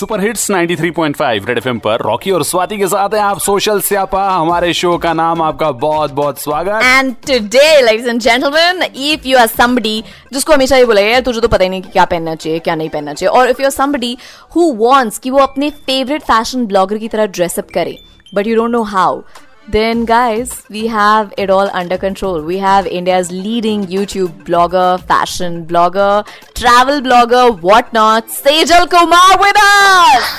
Super hits 93.5 red FM पर Rocky और स्वाति के साथ हैं आप सोशल स्यापा, हमारे शो का नाम आपका बहुत बहुत स्वागत। And today ladies and gentleman if you are somebody जिसको हमेशा ये बोला यार तुझे तो पता ही नहीं कि क्या पहनना चाहिए, क्या नहीं पहनना चाहिए। और if you are somebody who wants कि वो अपने फेवरेट फ़ैशन ब्लॉगर की तरह ड्रेसअप करे but you don't know how then guys we have it all under control we have india's leading youtube blogger fashion blogger travel blogger whatnot sejal kumar with us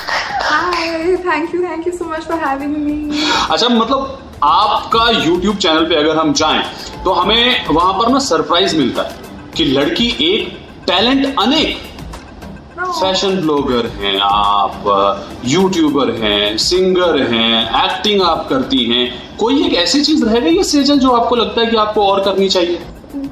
Hi, thank you, thank you so much for having me. अच्छा मतलब आपका YouTube channel पे अगर हम जाएं तो हमें वहां पर ना सरप्राइज मिलता है कि लड़की एक टैलेंट अनेक फ़ैशन ब्लॉगर हैं आप यूट्यूबर हैं सिंगर हैं एक्टिंग आप करती हैं। कोई एक ऐसी चीज़ रह गई है सेजल जो आपको लगता है कि आपको और करनी चाहिए?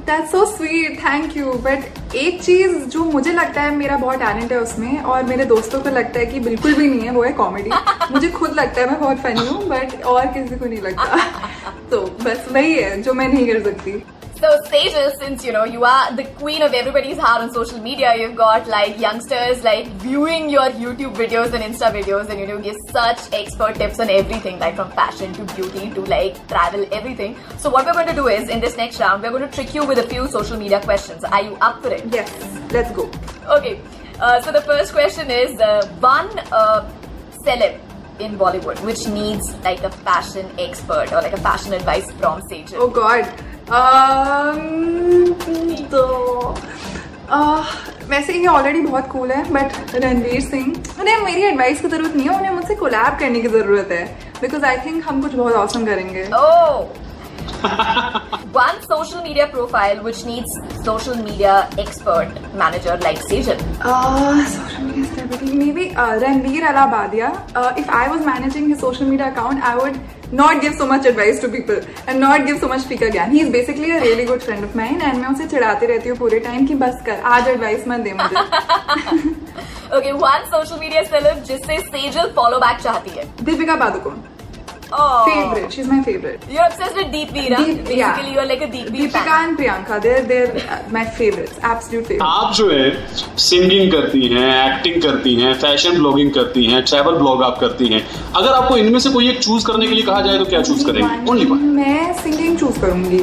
That's so sweet, thank you. But एक चीज़ जो मुझे लगता है मेरा बहुत टैलेंट है उसमें और मेरे दोस्तों को लगता है कि बिल्कुल भी नहीं है वो है कॉमेडी मुझे खुद लगता है मैं बहुत फनी हूँ बट और किसी को नहीं लगता। तो बस वही है जो मैं नहीं कर सकती। So, Sejal, since you know you are the queen of everybody's heart on social media, you've got like youngsters like viewing your YouTube videos and Insta videos, and you know give such expert tips on everything, like from fashion to beauty to like travel, everything. So, what we're going to do is in this next round, we're going to trick you with a few social media questions. Are you up for it? Yes, let's go. Okay. Uh, so the first question is uh, one uh, celeb in Bollywood which needs like a fashion expert or like a fashion advice from Sejal. Oh God. तो वैसे ये already बहुत cool है but Ranveer Singh, उन्हें मेरी advice की ज़रूरत नहीं है, उन्हें मुझसे कोलैब करने की ज़रूरत है बिकॉज़ आई थिंक हम कुछ बहुत औसम करेंगे Oh. One social media profile which needs social media expert manager like Sejal. Uh, social media celebrity, maybe uh, Ranveer Alabadia. Uh, if I was managing his social media account, I would not give so much advice to people and not give so much speaker ज्ञान. He is basically a really good friend of mine and मैं उसे चिढ़ाती रहती हूँ पूरे time कि बस कर आज एडवाइस मत दे मुझे Okay, one social media celeb जिससे Sejal follow back चाहती है. Deepika Padukone Oh. favorite she's my favorite You're obsessed with DP, right? Deep- Basically, yeah. you're like a DP Deepika fan. and Priyanka. they're they're uh, my favorites absolute favorites आप जो है singing करती हैं acting करती हैं fashion blogging करती हैं travel blog आप करती हैं अगर आपको इनमें से कोई एक चूज़ करने के लिए कहा जाए तो क्या चूज़ करेंगे ओनली वन मैं सिंगिंग चूज़ करूँगी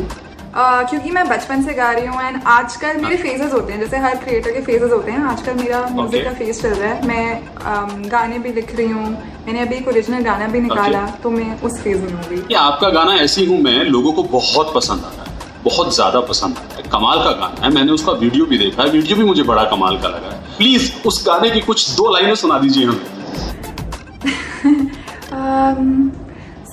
Uh, क्योंकि मैं बचपन से गा रही हूँ एंड आजकल मेरे फेजेस होते हैं जैसे हर क्रिएटर के फेजेस होते हैं आजकल मेरा म्यूज़िक Okay. का फ़ेज़ चल रहा है। मैं um, गाने भी लिख रही हूँ मैंने अभी एक ओरिजिनल गाना भी निकाला Okay. तो मैं उस फ़ेज़ में हूँ आपका गाना ऐसी हूँ मैं लोगों को बहुत पसंद आता है बहुत ज़्यादा पसंद आता है। कमाल का गाना है मैंने उसका वीडियो भी देखा है वीडियो भी मुझे बड़ा कमाल का लगा है। प्लीज़ उस गाने की कुछ दो लाइनें सुना दीजिए हमें। um,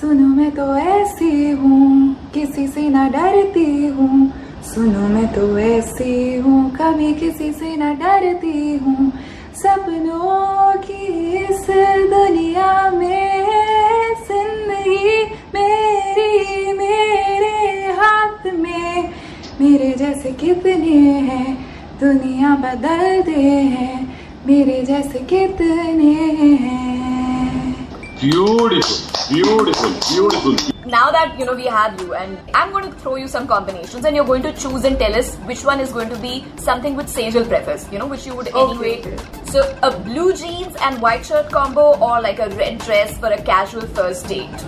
सुनो मैं तो ऐसी हूँ। किसी से ना डरती हूँ। सुनो मैं तो ऐसी हूँ, कभी किसी से ना डरती हूँ। सपनों की इस दुनिया में, ज़िंदगी मेरी, मेरे हाथ में। मेरे जैसे कितने हैं, दुनिया बदलते हैं। मेरे जैसे कितने हैं। Beautiful, beautiful. Now that you know we have you, and I'm going to throw you some combinations, and you're going to choose and tell us which one is going to be something with Sage preface, you know, which you would okay. anyway. So, a blue jeans and white shirt combo, or like a red dress for a casual first date.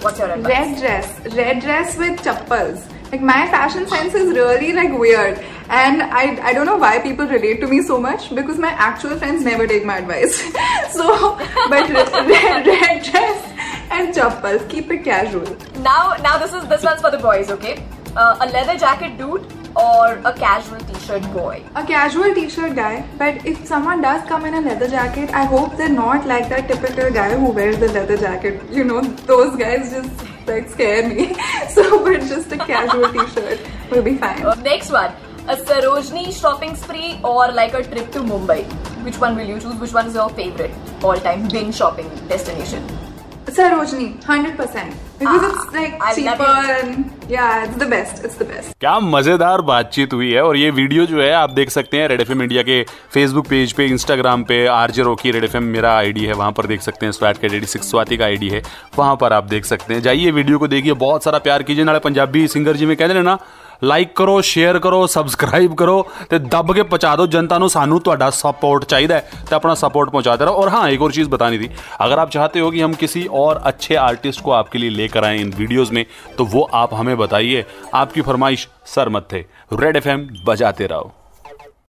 What's your advice? Red dress, red dress with chappals. Like my fashion sense is really like weird, and I I don't know why people relate to me so much because my actual friends never take my advice. so, but red, red dress and chappals keep it casual Now, now this is this one's for the boys, okay? Uh, a leather jacket dude or a casual t-shirt boy. a casual t-shirt guy but if someone does come in a leather jacket i hope they're not like that typical guy who wears the leather jacket you know those guys just like scare me so but just a casual t-shirt will be fine Uh, next one, a Sarojini shopping spree or like a trip to Mumbai. Which one will you choose? Which one is your favorite all-time binge shopping destination? Sarojini, 100%. Because it's like I love cheaper it. and yeah, it's the best. It's क्या मज़ेदार बातचीत हुई है और ये video जो है आप देख सकते हैं रेड एफ़ इंडिया के फेसबुक पेज पे इंस्टाग्राम पे आरजे रॉकी रेड एफ़ मेरा आईडी है वहाँ पर देख सकते हैं स्वैट के डेडी सिक्स स्वाति का आईडी है वहाँ पर आप देख सकते हैं जाइए वीडियो को देखिए बहुत सारा प्यार कीजिए नाले पंजाबी सिंगर जी में कहते हैं ना ਲਾਈਕ ਕਰੋ ਸ਼ੇਅਰ ਕਰੋ ਸਬਸਕ੍ਰਾਈਬ ਕਰੋ ਤੇ ਦੱਬ ਕੇ ਪਹੁੰਚਾ ਦਿਓ ਜਨਤਾ ਨੂੰ ਸਾਨੂੰ ਤੁਹਾਡਾ सपोर्ट चाहिए है तो अपना सपोर्ट पहुंचाते रहो और हाँ एक और चीज़ बतानी थी अगर आप चाहते हो कि हम किसी और अच्छे आर्टिस्ट को आपके लिए लेकर आए इन वीडियोस में तो वो आप हमें बताइए आपकी फरमाइश सर मत थे रेड एफ बजाते रहो